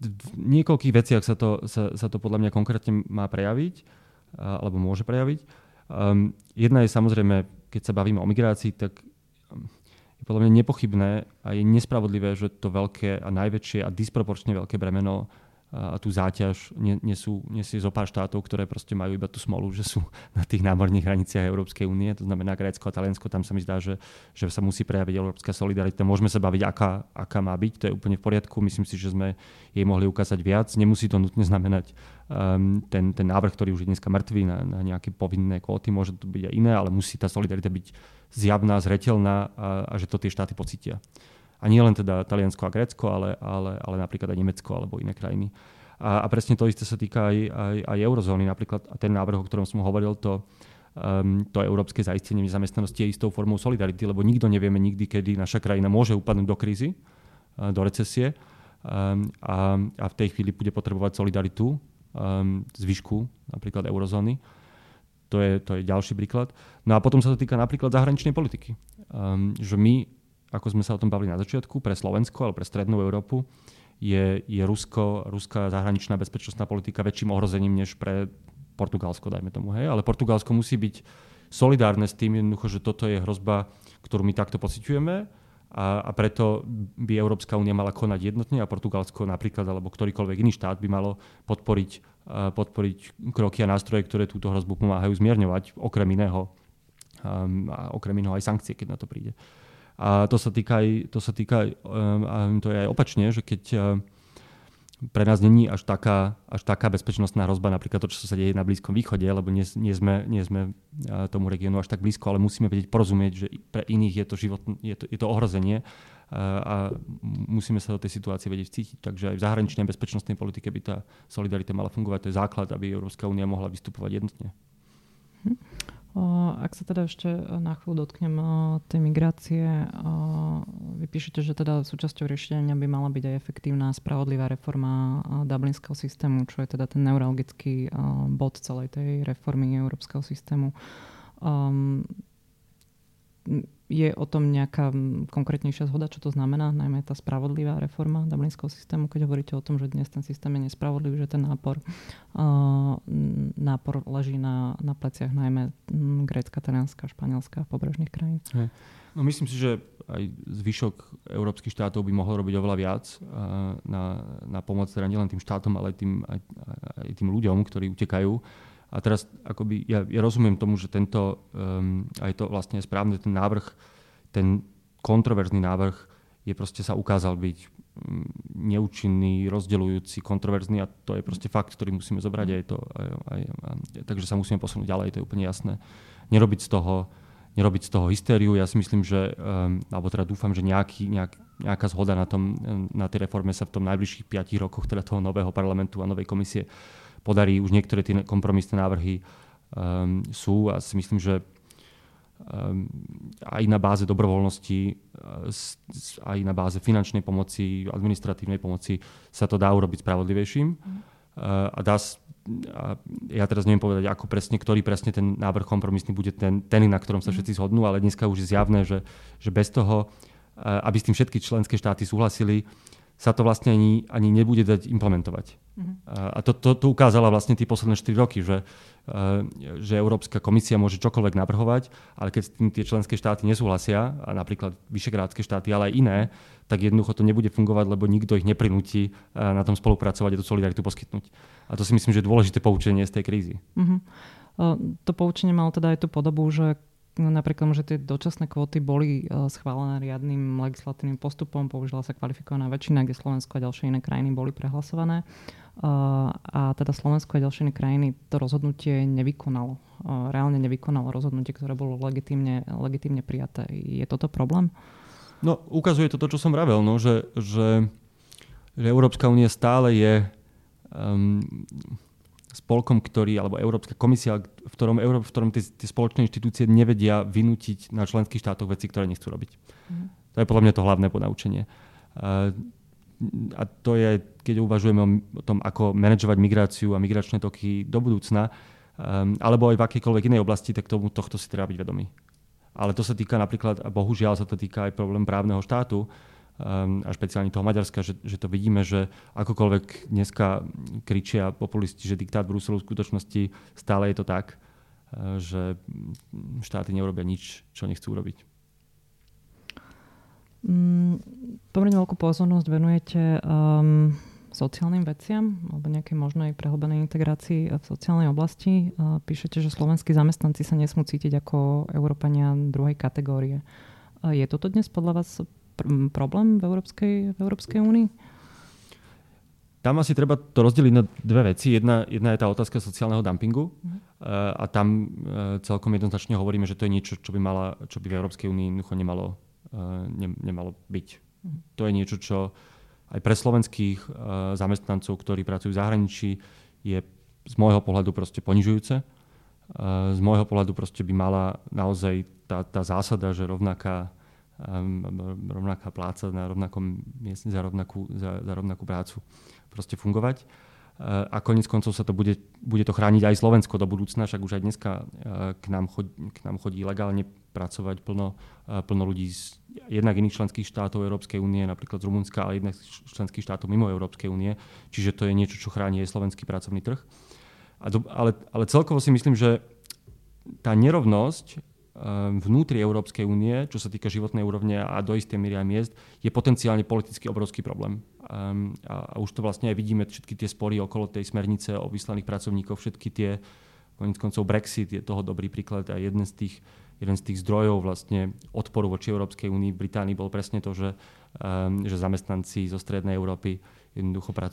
v niekoľkých veciach sa to, sa, sa to podľa mňa konkrétne má prejaviť, alebo môže prejaviť. Um, jedna je samozrejme, keď sa bavíme o migrácii, tak um, je podľa mňa nepochybné a je nespravodlivé, že to veľké a najväčšie a disproporčne veľké bremeno a tú záťaž nesú, nesie zo pár štátov, ktoré proste majú iba tú smolu, že sú na tých námorných hraniciach Európskej únie, to znamená Grécko a Taliansko, tam sa mi zdá, že, že sa musí prejaviť európska solidarita. Môžeme sa baviť, aká, aká má byť, to je úplne v poriadku, myslím si, že sme jej mohli ukázať viac. Nemusí to nutne znamenať um, ten, ten návrh, ktorý už je dneska mŕtvý na, na nejaké povinné kvóty, môže to byť aj iné, ale musí tá solidarita byť zjavná, zretelná a, a že to tie štáty pocítia. A nie len teda Taliansko a Grécko, ale, ale, ale napríklad aj Nemecko alebo iné krajiny. A, a presne to isté sa týka aj, aj, aj eurozóny. Napríklad ten návrh, o ktorom som hovoril, to, um, to európske zaistenie nezamestnanosti je istou formou solidarity, lebo nikto nevieme nikdy, kedy naša krajina môže upadnúť do krízy, uh, do recesie um, a, a v tej chvíli bude potrebovať solidaritu um, zvyšku napríklad eurozóny. To je, to je ďalší príklad. No a potom sa to týka napríklad zahraničnej politiky. Um, že my ako sme sa o tom bavili na začiatku, pre Slovensko alebo pre Strednú Európu je, je Rusko, ruská zahraničná bezpečnostná politika väčším ohrozením než pre Portugalsko, dajme tomu. Hej? Ale Portugalsko musí byť solidárne s tým jednoducho, že toto je hrozba, ktorú my takto pociťujeme a, a preto by Európska únia mala konať jednotne a Portugalsko napríklad alebo ktorýkoľvek iný štát by malo podporiť, uh, podporiť kroky a nástroje, ktoré túto hrozbu pomáhajú zmierňovať, okrem iného, um, a okrem iného aj sankcie, keď na to príde. A to sa týka aj, to sa týka um, to je aj opačne, že keď uh, pre nás není až taká, až taká bezpečnostná hrozba, napríklad to, čo sa deje na Blízkom východe, lebo nie, nie sme, nie sme uh, tomu regiónu až tak blízko, ale musíme vedieť porozumieť, že pre iných je to, život, je to, je to ohrozenie a musíme sa do tej situácie vedieť cítiť. Takže aj v zahraničnej bezpečnostnej politike by tá solidarita mala fungovať. To je základ, aby Európska únia mohla vystupovať jednotne. Ak sa teda ešte na chvíľu dotknem tej migrácie, vy píšete, že teda súčasťou riešenia by mala byť aj efektívna spravodlivá reforma dublinského systému, čo je teda ten neurologický bod celej tej reformy európskeho systému. Je o tom nejaká konkrétnejšia zhoda, čo to znamená, najmä tá spravodlivá reforma dublinského systému, keď hovoríte o tom, že dnes ten systém je nespravodlivý, že ten nápor, uh, nápor leží na, na pleciach najmä Grécka, Talianska, Španielska a pobrežných krajín. Hej. No myslím si, že aj zvyšok európskych štátov by mohol robiť oveľa viac uh, na, na pomoc teda nielen tým štátom, ale aj tým, aj, aj tým ľuďom, ktorí utekajú. A teraz akoby, ja, ja rozumiem tomu, že tento, um, aj to vlastne je správne, ten návrh, ten kontroverzný návrh je proste sa ukázal byť um, neúčinný, rozdeľujúci, kontroverzný a to je proste fakt, ktorý musíme zobrať aj to. Aj, aj, aj, takže sa musíme posunúť ďalej, to je úplne jasné. Nerobiť z toho, nerobiť z toho hystériu. Ja si myslím, že, um, alebo teda dúfam, že nejaký, nejak, nejaká zhoda na, tom, na tej reforme sa v tom najbližších 5 rokoch teda toho nového parlamentu a novej komisie podarí. Už niektoré tie kompromisné návrhy um, sú a si myslím, že um, aj na báze dobrovoľnosti, uh, aj na báze finančnej pomoci, administratívnej pomoci sa to dá urobiť spravodlivejším. Mm. Uh, a dá a ja teraz neviem povedať, ako presne, ktorý presne ten návrh kompromisný bude ten, ten na ktorom sa mhm. všetci zhodnú, ale dneska už je zjavné, že, že bez toho, uh, aby s tým všetky členské štáty súhlasili, sa to vlastne ani, ani nebude dať implementovať. Uh-huh. A to, to, to ukázala vlastne tie posledné 4 roky, že, že Európska komisia môže čokoľvek navrhovať, ale keď s tým tie členské štáty nesúhlasia, a napríklad vyšegrádske štáty, ale aj iné, tak jednoducho to nebude fungovať, lebo nikto ich neprinúti na tom spolupracovať a tú solidaritu poskytnúť. A to si myslím, že je dôležité poučenie z tej krízy. Uh-huh. To poučenie malo teda aj tú podobu, že napriek tomu, že tie dočasné kvóty boli uh, schválené riadnym legislatívnym postupom, použila sa kvalifikovaná väčšina, kde Slovensko a ďalšie iné krajiny boli prehlasované. Uh, a teda Slovensko a ďalšie iné krajiny to rozhodnutie nevykonalo. Uh, reálne nevykonalo rozhodnutie, ktoré bolo legitimne, legitimne prijaté. Je toto problém? No, ukazuje to to, čo som vravel, no, že, že, že Európska únia stále je um, spolkom, ktorý, alebo Európska komisia, v ktorom, Euró- v ktorom tie, tie spoločné inštitúcie nevedia vynútiť na členských štátoch veci, ktoré nechcú robiť. Mm. To je podľa mňa to hlavné ponaučenie. A, a to je, keď uvažujeme o tom, ako manažovať migráciu a migračné toky do budúcna, um, alebo aj v akejkoľvek inej oblasti, tak tomu tohto si treba byť vedomý. Ale to sa týka napríklad, a bohužiaľ sa to týka aj problém právneho štátu, Ehm, a špeciálne toho Maďarska, že, že to vidíme, že akokoľvek dneska kričia populisti, že diktát Bruselu v skutočnosti stále je to tak, eh, že štáty neurobia nič, čo nechcú urobiť. Mm, pomerne veľkú pozornosť venujete um, sociálnym veciam alebo nejakej možnej prehlbenej integrácii v sociálnej oblasti. Uh, píšete, že slovenskí zamestnanci sa nesmú cítiť ako Európania druhej kategórie. Uh, je toto dnes podľa vás pr- problém v Európskej, v Európskej únii? Tam asi treba to rozdeliť na dve veci. Jedna, jedna je tá otázka sociálneho dumpingu uh-huh. a tam uh, celkom jednoznačne hovoríme, že to je niečo, čo by, mala, čo by v Európskej únii jednoducho nemalo, uh, ne, nemalo byť. Uh-huh. To je niečo, čo aj pre slovenských zamestnancov, ktorí pracujú v zahraničí, je z môjho pohľadu proste ponižujúce. Z môjho pohľadu proste by mala naozaj tá, tá zásada, že rovnaká rovnaká pláca na rovnakom mieste za rovnakú, za, za rovnakú prácu proste fungovať. A konec koncov sa to bude, bude to chrániť aj Slovensko do budúcna, však už aj dneska k nám, chodí, k nám chodí legálne pracovať plno, plno ľudí z jednak iných členských štátov Európskej únie, napríklad z Rumunska, ale jednak z členských štátov mimo Európskej únie. Čiže to je niečo, čo chráni aj slovenský pracovný trh. A do, ale, ale celkovo si myslím, že tá nerovnosť Ehm, vnútri Európskej únie, čo sa týka životnej úrovne a do istej miery aj miest, je potenciálne politicky obrovský problém. Um, a, už to vlastne aj vidíme, všetky tie spory okolo tej smernice o vyslaných pracovníkov, všetky tie, konec koncov Brexit je toho dobrý príklad a jeden z tých, jeden z tých zdrojov vlastne odporu voči Európskej únii v Británii bol presne to, že, um, že zamestnanci zo Strednej Európy jednoducho prac,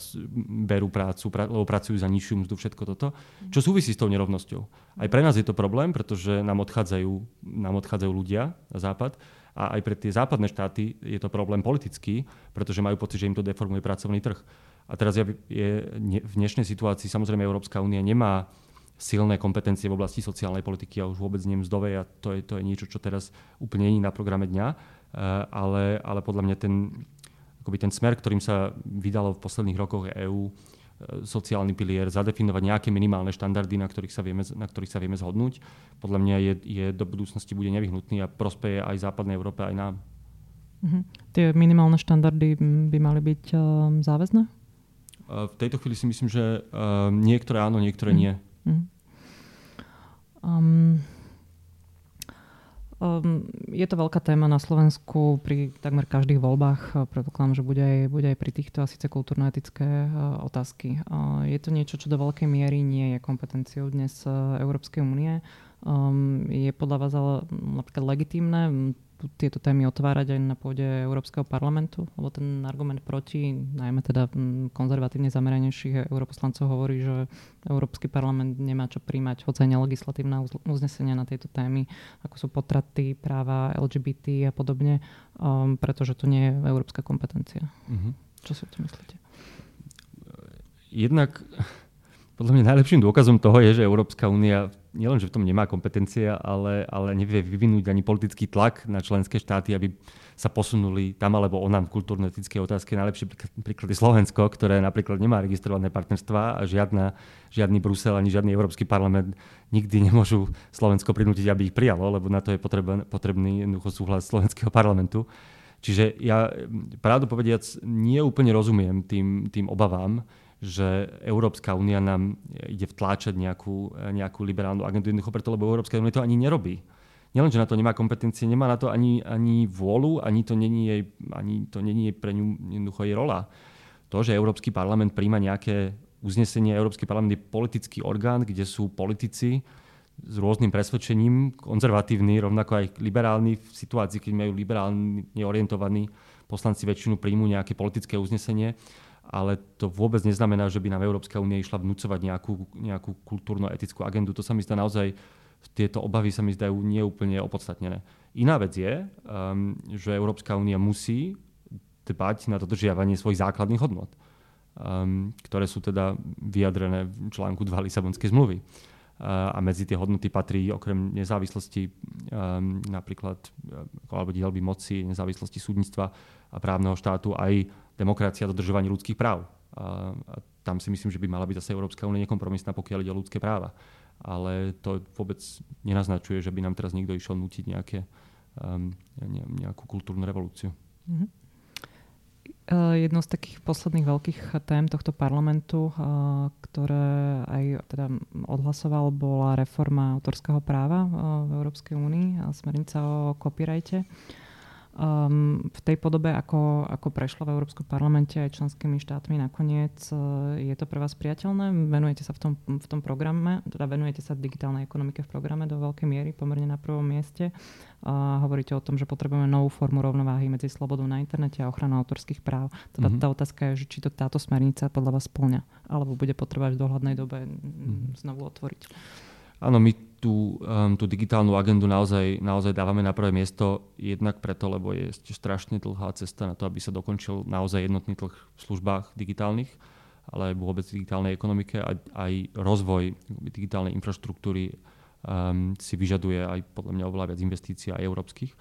berú prácu, pra, lebo pracujú za nižšiu mzdu, všetko toto, čo súvisí s tou nerovnosťou. Aj pre nás je to problém, pretože nám odchádzajú, nám odchádzajú ľudia na západ a aj pre tie západné štáty je to problém politický, pretože majú pocit, že im to deformuje pracovný trh. A teraz je, v dnešnej situácii samozrejme Európska únia nemá silné kompetencie v oblasti sociálnej politiky a už vôbec nie mzdovej a to je, to je niečo, čo teraz úplne nie je na programe dňa, eh, ale, ale podľa mňa ten, akoby ten smer, ktorým sa vydalo v posledných rokoch EÚ, e, sociálny pilier, zadefinovať nejaké minimálne štandardy, na ktorých sa vieme, na ktorých sa vieme zhodnúť, podľa mňa je, je do budúcnosti bude nevyhnutný a prospeje aj západnej Európe, aj nám. Uh-huh. Tie minimálne štandardy by mali byť uh, záväzné? Uh, v tejto chvíli si myslím, že uh, niektoré áno, niektoré uh-huh. nie. Um, Um, je to veľká téma na Slovensku pri takmer každých voľbách. Predpokladám, že bude aj, bude aj pri týchto a síce kultúrno-etické uh, otázky. Je to niečo, čo do veľkej miery nie je kompetenciou dnes uh, Európskej únie. Je podľa vás ale napríklad legitímne tieto témy otvárať aj na pôde Európskeho parlamentu? Lebo ten argument proti, najmä teda konzervatívne zameranejších europoslancov hovorí, že Európsky parlament nemá čo príjmať, hoci aj nelegislatívne uznesenia na tieto témy, ako sú potraty, práva LGBT a podobne, um, pretože to nie je európska kompetencia. Mm-hmm. Čo si o tom myslíte? Jednak podľa mňa najlepším dôkazom toho je, že Európska únia nielen, že v tom nemá kompetencia, ale, ale nevie vyvinúť ani politický tlak na členské štáty, aby sa posunuli tam alebo onám v kultúrno-etickej otázke. Najlepší príklad je Slovensko, ktoré napríklad nemá registrované partnerstva a žiadna, žiadny Brusel ani žiadny Európsky parlament nikdy nemôžu Slovensko prinútiť, aby ich prijalo, lebo na to je potrebný, potrebný súhlas Slovenského parlamentu. Čiže ja, pravdu povediac, nie úplne rozumiem tým, tým obavám, že Európska únia nám ide vtláčať nejakú, nejakú liberálnu agendu jednoducho preto, lebo Európska únia to ani nerobí. Nielen, že na to nemá kompetencie, nemá na to ani, ani vôľu, ani to není, jej, ani to není pre ňu jednoducho jej rola. To, že Európsky parlament príjma nejaké uznesenie, Európsky parlament je politický orgán, kde sú politici, s rôznym presvedčením, konzervatívny, rovnako aj liberálny, v situácii, keď majú liberálne orientovaní poslanci väčšinu príjmu nejaké politické uznesenie, ale to vôbec neznamená, že by nám Európska únia išla vnúcovať nejakú, nejakú kultúrno-etickú agendu. To sa mi zdá naozaj, tieto obavy sa mi zdajú neúplne opodstatnené. Iná vec je, um, že Európska únia musí dbať na dodržiavanie svojich základných hodnot, um, ktoré sú teda vyjadrené v článku 2 Lisabonskej zmluvy a medzi tie hodnoty patrí okrem nezávislosti um, napríklad alebo dielby moci, nezávislosti súdnictva a právneho štátu aj demokracia a dodržovanie ľudských práv. A, a tam si myslím, že by mala byť zase Európska únia nekompromisná, pokiaľ ide o ľudské práva. Ale to vôbec nenaznačuje, že by nám teraz niekto išiel nutiť nejaké, um, nejakú kultúrnu revolúciu. Mm-hmm. Eh, jednou z takých posledných veľkých tém tohto parlamentu, eh, ktoré aj teda odhlasoval, bola reforma autorského práva eh, v Európskej únii a smernica o copyrighte. Um, v tej podobe, ako, ako prešlo v Európskom parlamente aj členskými štátmi nakoniec, uh, je to pre vás priateľné? Venujete sa v tom, v tom programe, teda venujete sa digitálnej ekonomike v programe do veľkej miery, pomerne na prvom mieste. Uh, hovoríte o tom, že potrebujeme novú formu rovnováhy medzi slobodou na internete a ochranou autorských práv. Teda mm-hmm. tá otázka je, že či to táto smernica podľa vás splňa, alebo bude potrebovať v dohľadnej dobe mm-hmm. znovu otvoriť. Áno, my tú, um, tú digitálnu agendu naozaj, naozaj dávame na prvé miesto jednak preto, lebo je strašne dlhá cesta na to, aby sa dokončil naozaj jednotný trh v službách digitálnych, ale vôbec digitálnej ekonomike a aj rozvoj digitálnej infraštruktúry um, si vyžaduje aj podľa mňa oveľa viac investícií aj európskych.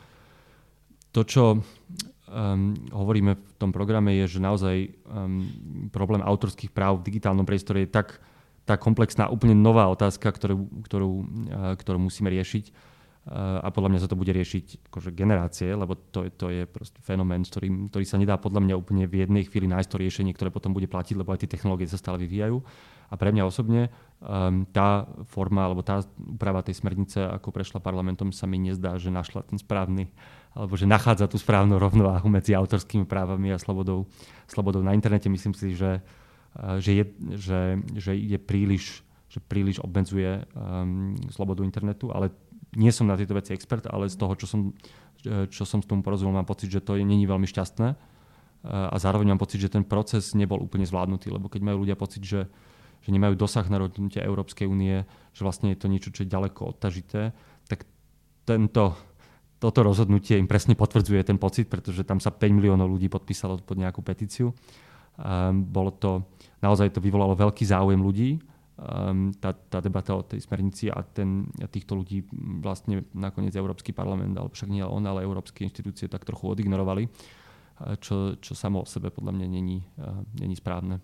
To, čo um, hovoríme v tom programe, je, že naozaj um, problém autorských práv v digitálnom priestore je tak tá komplexná, úplne nová otázka, ktorú, ktorú, ktorú musíme riešiť. A podľa mňa sa to bude riešiť akože generácie, lebo to, to je proste fenomén, ktorý, ktorý sa nedá podľa mňa úplne v jednej chvíli nájsť to riešenie, ktoré potom bude platiť, lebo aj tie technológie sa stále vyvíjajú. A pre mňa osobne um, tá forma alebo tá úprava tej smernice, ako prešla parlamentom, sa mi nezdá, že našla ten správny alebo že nachádza tú správnu rovnováhu medzi autorskými právami a slobodou, slobodou na internete. Myslím si, že že, je, že, že je príliš, že príliš obmedzuje um, slobodu internetu, ale nie som na tieto veci expert, ale z toho, čo som, čo som s tomu porozumel, mám pocit, že to je, není veľmi šťastné a zároveň mám pocit, že ten proces nebol úplne zvládnutý, lebo keď majú ľudia pocit, že, že nemajú dosah na rozhodnutie Európskej únie, že vlastne je to niečo, čo je ďaleko odtažité, tak tento, toto rozhodnutie im presne potvrdzuje ten pocit, pretože tam sa 5 miliónov ľudí podpísalo pod nejakú petíciu. Um, bolo to, naozaj to vyvolalo veľký záujem ľudí, um, tá, tá debata o tej smernici a, ten, a týchto ľudí vlastne nakoniec Európsky parlament, alebo však nie on, ale európske inštitúcie tak trochu odignorovali, čo, čo samo o sebe podľa mňa není, uh, není správne.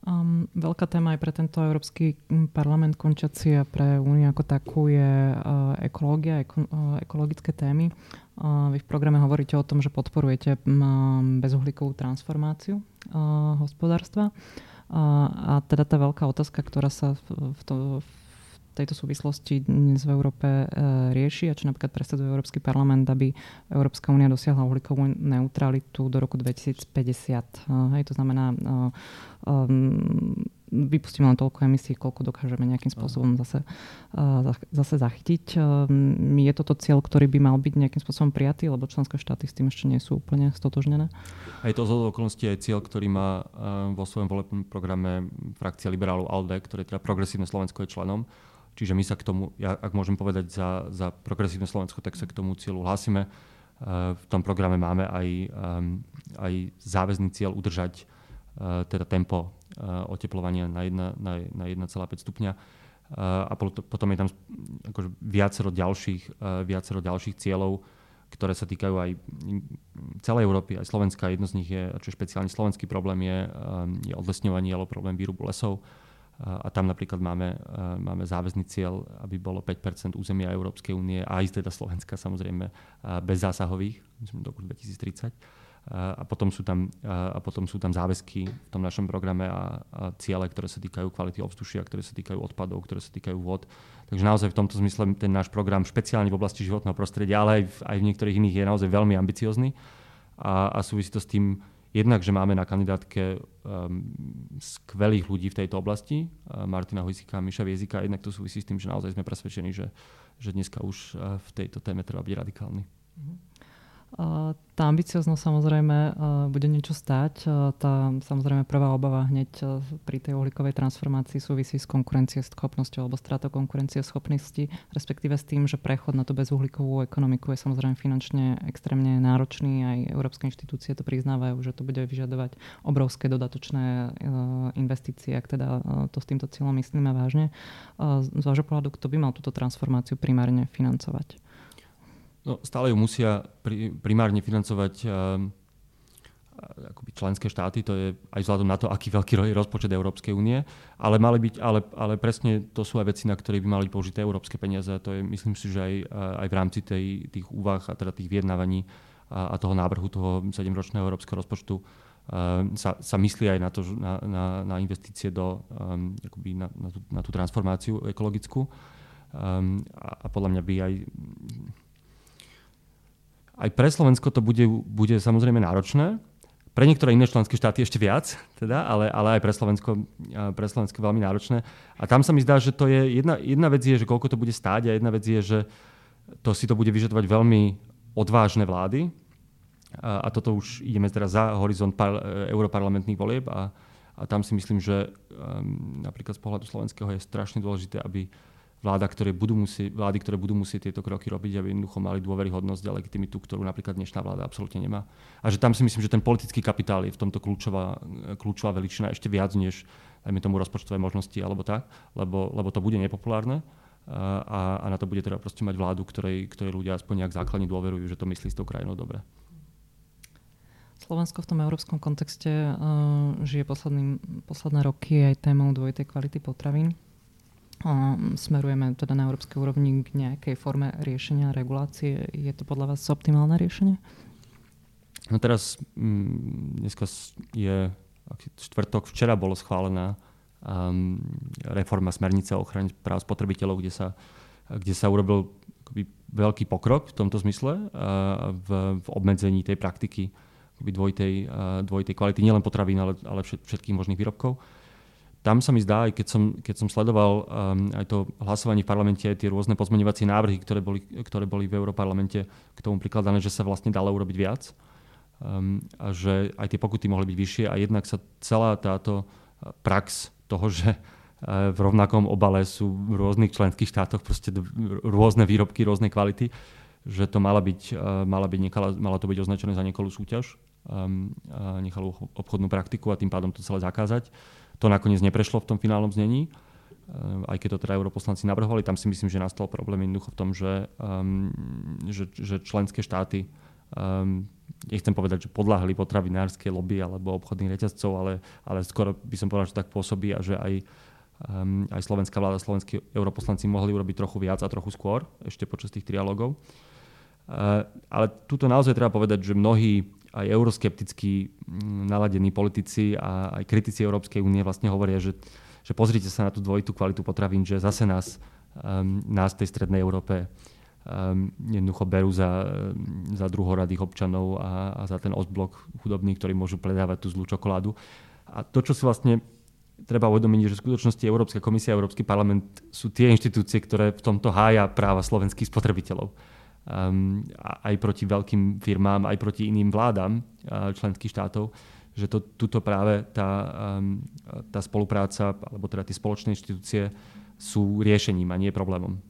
Um, veľká téma aj pre tento Európsky parlament končiaci a pre Úniu ako takú je uh, ekológia, eko, uh, ekologické témy. Uh, vy v programe hovoríte o tom, že podporujete um, bezuhlíkovú transformáciu uh, hospodárstva. Uh, a teda tá veľká otázka, ktorá sa v, to, v tejto súvislosti dnes v Európe e, rieši a čo napríklad predstavuje Európsky parlament, aby Európska únia dosiahla uhlíkovú neutralitu do roku 2050. E, hej, to znamená, um, vypustíme len toľko emisí, koľko dokážeme nejakým spôsobom zase, zase zachytiť. Je toto cieľ, ktorý by mal byť nejakým spôsobom prijatý, lebo členské štáty s tým ešte nie sú úplne stotožnené? A je to z okolností aj cieľ, ktorý má vo svojom volebnom programe frakcia liberálov ALDE, ktoré teda progresívne Slovensko je členom. Čiže my sa k tomu, ja ak môžem povedať za, za progresívne Slovensko, tak sa k tomu cieľu hlásime. V tom programe máme aj, aj záväzný cieľ udržať teda tempo oteplovania na, 1, na, na 1,5 stupňa. Uh, a potom je tam akože viacero, ďalších, viacero ďalších cieľov, ktoré sa týkajú aj celej Európy, aj Slovenska. Jedno z nich je, čo je špeciálne slovenský problém, je, je odlesňovanie alebo problém výrubu lesov a tam napríklad máme, máme záväzný cieľ, aby bolo 5% územia Európskej únie aj teda Slovenska samozrejme bez zásahových, myslím do roku 2030. A potom, sú tam, a potom sú tam záväzky v tom našom programe a, a ciele, ktoré sa týkajú kvality ovzdušia, ktoré sa týkajú odpadov, ktoré sa týkajú vod. Takže naozaj v tomto zmysle ten náš program špeciálne v oblasti životného prostredia, ale aj v, aj v niektorých iných je naozaj veľmi ambiciozný a, a súvisí to s tým, jednak, že máme na kandidátke um, skvelých ľudí v tejto oblasti, uh, Martina Hojsika a Miša Viezika, jednak to súvisí s tým, že naozaj sme presvedčení, že, že dneska už uh, v tejto téme treba byť radikálny. Mm-hmm. Tá ambicioznosť samozrejme bude niečo stáť. Tá samozrejme prvá obava hneď pri tej uhlíkovej transformácii súvisí s konkurencieschopnosťou alebo stratou konkurencieschopnosti, respektíve s tým, že prechod na tú bezuhlíkovú ekonomiku je samozrejme finančne extrémne náročný. Aj európske inštitúcie to priznávajú, že to bude vyžadovať obrovské dodatočné investície, ak teda to s týmto cieľom myslíme vážne. Z vášho pohľadu, kto by mal túto transformáciu primárne financovať? No, stále ju musia pri, primárne financovať uh, akoby členské štáty, to je aj vzhľadom na to, aký veľký je rozpočet Európskej únie, ale, mali byť, ale, ale presne to sú aj veci, na ktoré by mali použité európske peniaze. To je, myslím si, že aj, aj v rámci tej, tých úvah a teda tých vyjednávaní a, a toho návrhu toho 7-ročného európskeho rozpočtu sa, sa myslí aj na, to, na, na, na investície do, um, akoby na, na, tú, na tú transformáciu ekologickú. Um, a, a podľa mňa by aj aj pre Slovensko to bude, bude samozrejme náročné. Pre niektoré iné členské štáty ešte viac, teda, ale, ale aj pre Slovensko, pre Slovensko veľmi náročné. A tam sa mi zdá, že to je jedna, jedna vec je, že koľko to bude stáť a jedna vec je, že to si to bude vyžadovať veľmi odvážne vlády. A, a toto už ideme teraz za horizont par, europarlamentných volieb a, a tam si myslím, že um, napríklad z pohľadu slovenského je strašne dôležité, aby vláda, ktoré budú musieť, vlády, ktoré budú musieť tieto kroky robiť, aby jednoducho mali dôveryhodnosť a legitimitu, ktorú napríklad dnešná vláda absolútne nemá. A že tam si myslím, že ten politický kapitál je v tomto kľúčová, kľúčová veličina ešte viac než dajme tomu rozpočtové možnosti alebo tak, lebo, lebo to bude nepopulárne a, a na to bude teda proste mať vládu, ktorej, ktorej ľudia aspoň nejak základne dôverujú, že to myslí s tou krajinou dobre. Slovensko v tom európskom kontexte uh, žije posledný, posledné roky aj témou dvojitej kvality potravín smerujeme teda na európskej úrovni k nejakej forme riešenia regulácie. Je to podľa vás optimálne riešenie? No teraz, mm, dneska je štvrtok, včera bolo schválená um, reforma smernice o ochrane práv spotrebiteľov, kde sa, kde sa urobil akoby, veľký pokrok v tomto zmysle uh, v, v obmedzení tej praktiky dvojitej, uh, dvojitej kvality nielen potravín, ale, ale všetkých možných výrobkov tam sa mi zdá, aj keď som, keď som sledoval um, aj to hlasovanie v parlamente, aj tie rôzne pozmeňovacie návrhy, ktoré boli, ktoré boli v Európarlamente k tomu prikladané, že sa vlastne dalo urobiť viac. Um, a že aj tie pokuty mohli byť vyššie a jednak sa celá táto uh, prax toho, že uh, v rovnakom obale sú v rôznych členských štátoch proste rôzne výrobky, rôznej kvality, že to mala byť, uh, mala, byť nekala, mala to byť označené za nekalú súťaž, um, nechalú obchodnú praktiku a tým pádom to celé zakázať to nakoniec neprešlo v tom finálnom znení, eh, aj keď to teda europoslanci navrhovali. Tam si myslím, že nastal problém jednoducho v tom, že, um, že, že členské štáty um, nechcem povedať, že podľahli potravinárskej lobby alebo obchodných reťazcov, ale, ale skoro by som povedal, že tak pôsobí a že aj, um, aj slovenská vláda, slovenskí europoslanci mohli urobiť trochu viac a trochu skôr, ešte počas tých trialogov. Uh, ale tuto naozaj treba povedať, že mnohí aj euroskeptickí mm, naladení politici a aj kritici Európskej únie vlastne hovoria, že, že pozrite sa na tú dvojitú kvalitu potravín, že zase nás, um, nás tej strednej Európe um, jednoducho berú za, za druhoradých občanov a, a za ten odblok chudobný, ktorý môžu predávať tú zlú čokoládu. A to, čo si vlastne treba uvedomiť, že v skutočnosti Európska komisia a Európsky parlament sú tie inštitúcie, ktoré v tomto hája práva slovenských spotrebiteľov um, aj proti veľkým firmám, aj proti iným vládam uh, členských štátov, že to, tuto práve tá, um, tá spolupráca, alebo teda tie spoločné inštitúcie sú riešením a nie problémom.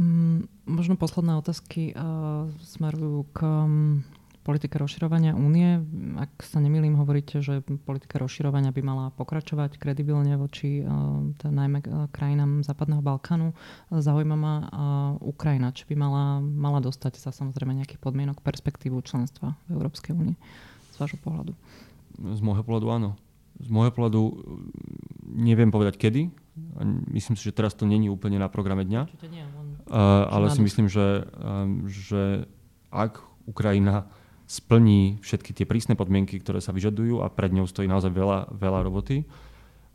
Mm, možno posledné otázky uh, smerujú k um, politike rozširovania únie. Ak sa nemýlim, hovoríte, že politika rozširovania by mala pokračovať kredibilne voči uh, najmä uh, krajinám Západného Balkánu. Zaujíma ma uh, Ukrajina, či by mala, mala dostať sa samozrejme nejakých podmienok perspektívu členstva v Európskej únii z vášho pohľadu. Z môjho pohľadu áno. Z môjho pohľadu neviem povedať kedy. Myslím si, že teraz to není úplne na programe dňa. Nie, uh, ale si myslím, že, um, že ak Ukrajina splní všetky tie prísne podmienky, ktoré sa vyžadujú a pred ňou stojí naozaj veľa, veľa roboty,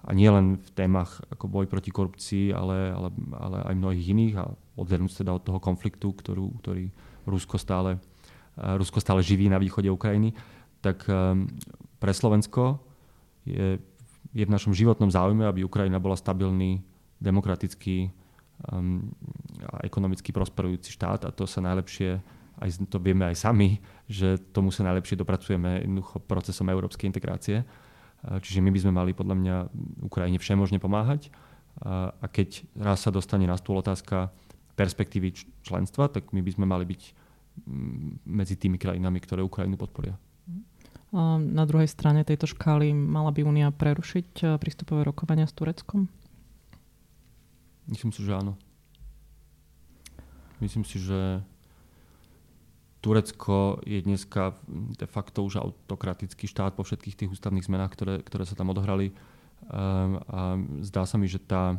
a nie len v témach ako boj proti korupcii, ale, ale, ale aj mnohých iných. A odhľadnúť teda od toho konfliktu, ktorú, ktorý Rusko stále, Rusko stále živí na východe Ukrajiny, tak um, pre Slovensko je, je v našom životnom záujme, aby Ukrajina bola stabilný, demokratický um, a ekonomicky prosperujúci štát. A to sa najlepšie, aj to vieme aj sami, že tomu sa najlepšie dopracujeme jednoducho procesom európskej integrácie. Čiže my by sme mali podľa mňa Ukrajine všemožne pomáhať a keď raz sa dostane na stôl otázka perspektívy členstva, tak my by sme mali byť medzi tými krajinami, ktoré Ukrajinu podporia. Na druhej strane tejto škály mala by Únia prerušiť e, prístupové rokovania s Tureckom? Myslím si, že áno. Myslím si, že Turecko je dneska de facto už autokratický štát po všetkých tých ústavných zmenách, ktoré, ktoré sa tam odohrali. Um, a zdá sa mi, že tá,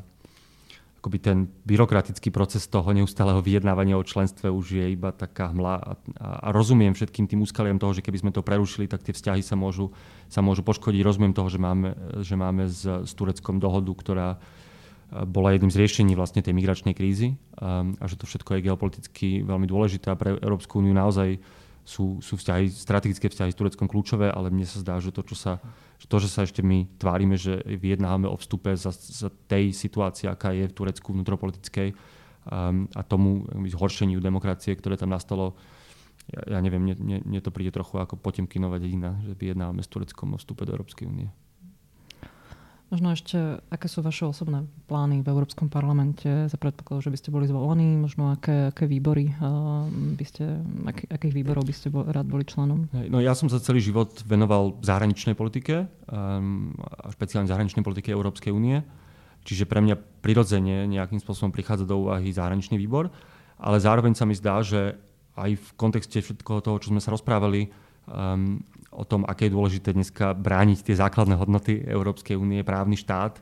akoby ten byrokratický proces toho neustáleho vyjednávania o členstve už je iba taká hmla a, a, a rozumiem všetkým tým úskaliam toho, že keby sme to prerušili, tak tie vzťahy sa môžu, sa môžu poškodiť. Rozumiem toho, že máme, že máme s, s Tureckom dohodu, ktorá bola jedným z riešení vlastne tej migračnej krízy a, a že to všetko je geopoliticky veľmi dôležité a pre Európsku úniu naozaj sú, sú vzťahy, strategické vzťahy s Tureckom kľúčové, ale mne sa zdá, že to, čo sa, to, že sa ešte my tvárime, že vyjednávame o vstupe za, za tej situácii, aká je v Turecku vnútropolitickej um, a tomu zhoršeniu demokracie, ktoré tam nastalo, ja, ja neviem, mne, mne, mne to príde trochu ako Potemkinová dedina, že vyjednávame s Tureckom o vstupe do Európskej únie. Možno ešte, aké sú vaše osobné plány v Európskom parlamente za predpokladu, že by ste boli zvolení? Možno aké, aké výbory uh, by ste, aký, akých výborov by ste bo, rád boli členom? No ja som sa celý život venoval zahraničnej politike, um, a špeciálne zahraničnej politike Európskej únie. Čiže pre mňa prirodzene nejakým spôsobom prichádza do úvahy zahraničný výbor, ale zároveň sa mi zdá, že aj v kontexte všetkoho toho, čo sme sa rozprávali, um, o tom, aké je dôležité dneska brániť tie základné hodnoty Európskej únie, právny štát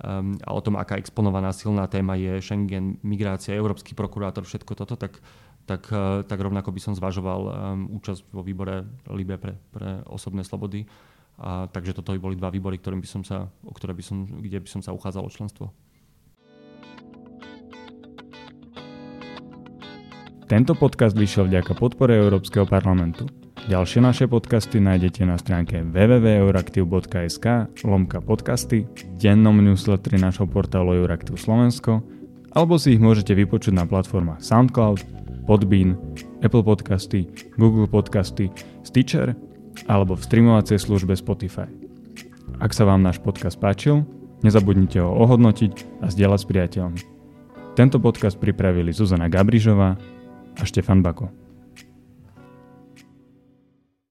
um, a o tom, aká exponovaná silná téma je Schengen, migrácia, Európsky prokurátor, všetko toto, tak, tak, uh, tak rovnako by som zvažoval um, účasť vo výbore LIBE pre, pre osobné slobody. A, takže toto by boli dva výbory, ktorým by som sa, o ktoré by som, kde by som sa uchádzal o členstvo. Tento podcast vyšiel vďaka podpore Európskeho parlamentu. Ďalšie naše podcasty nájdete na stránke www.euraktiv.sk lomka podcasty, dennom newsletteri našho portálu Euraktiv Slovensko alebo si ich môžete vypočuť na platformách SoundCloud, Podbean, Apple Podcasty, Google Podcasty, Stitcher alebo v streamovacej službe Spotify. Ak sa vám náš podcast páčil, nezabudnite ho ohodnotiť a zdieľať s priateľmi. Tento podcast pripravili Zuzana Gabrižová a Štefan Bako.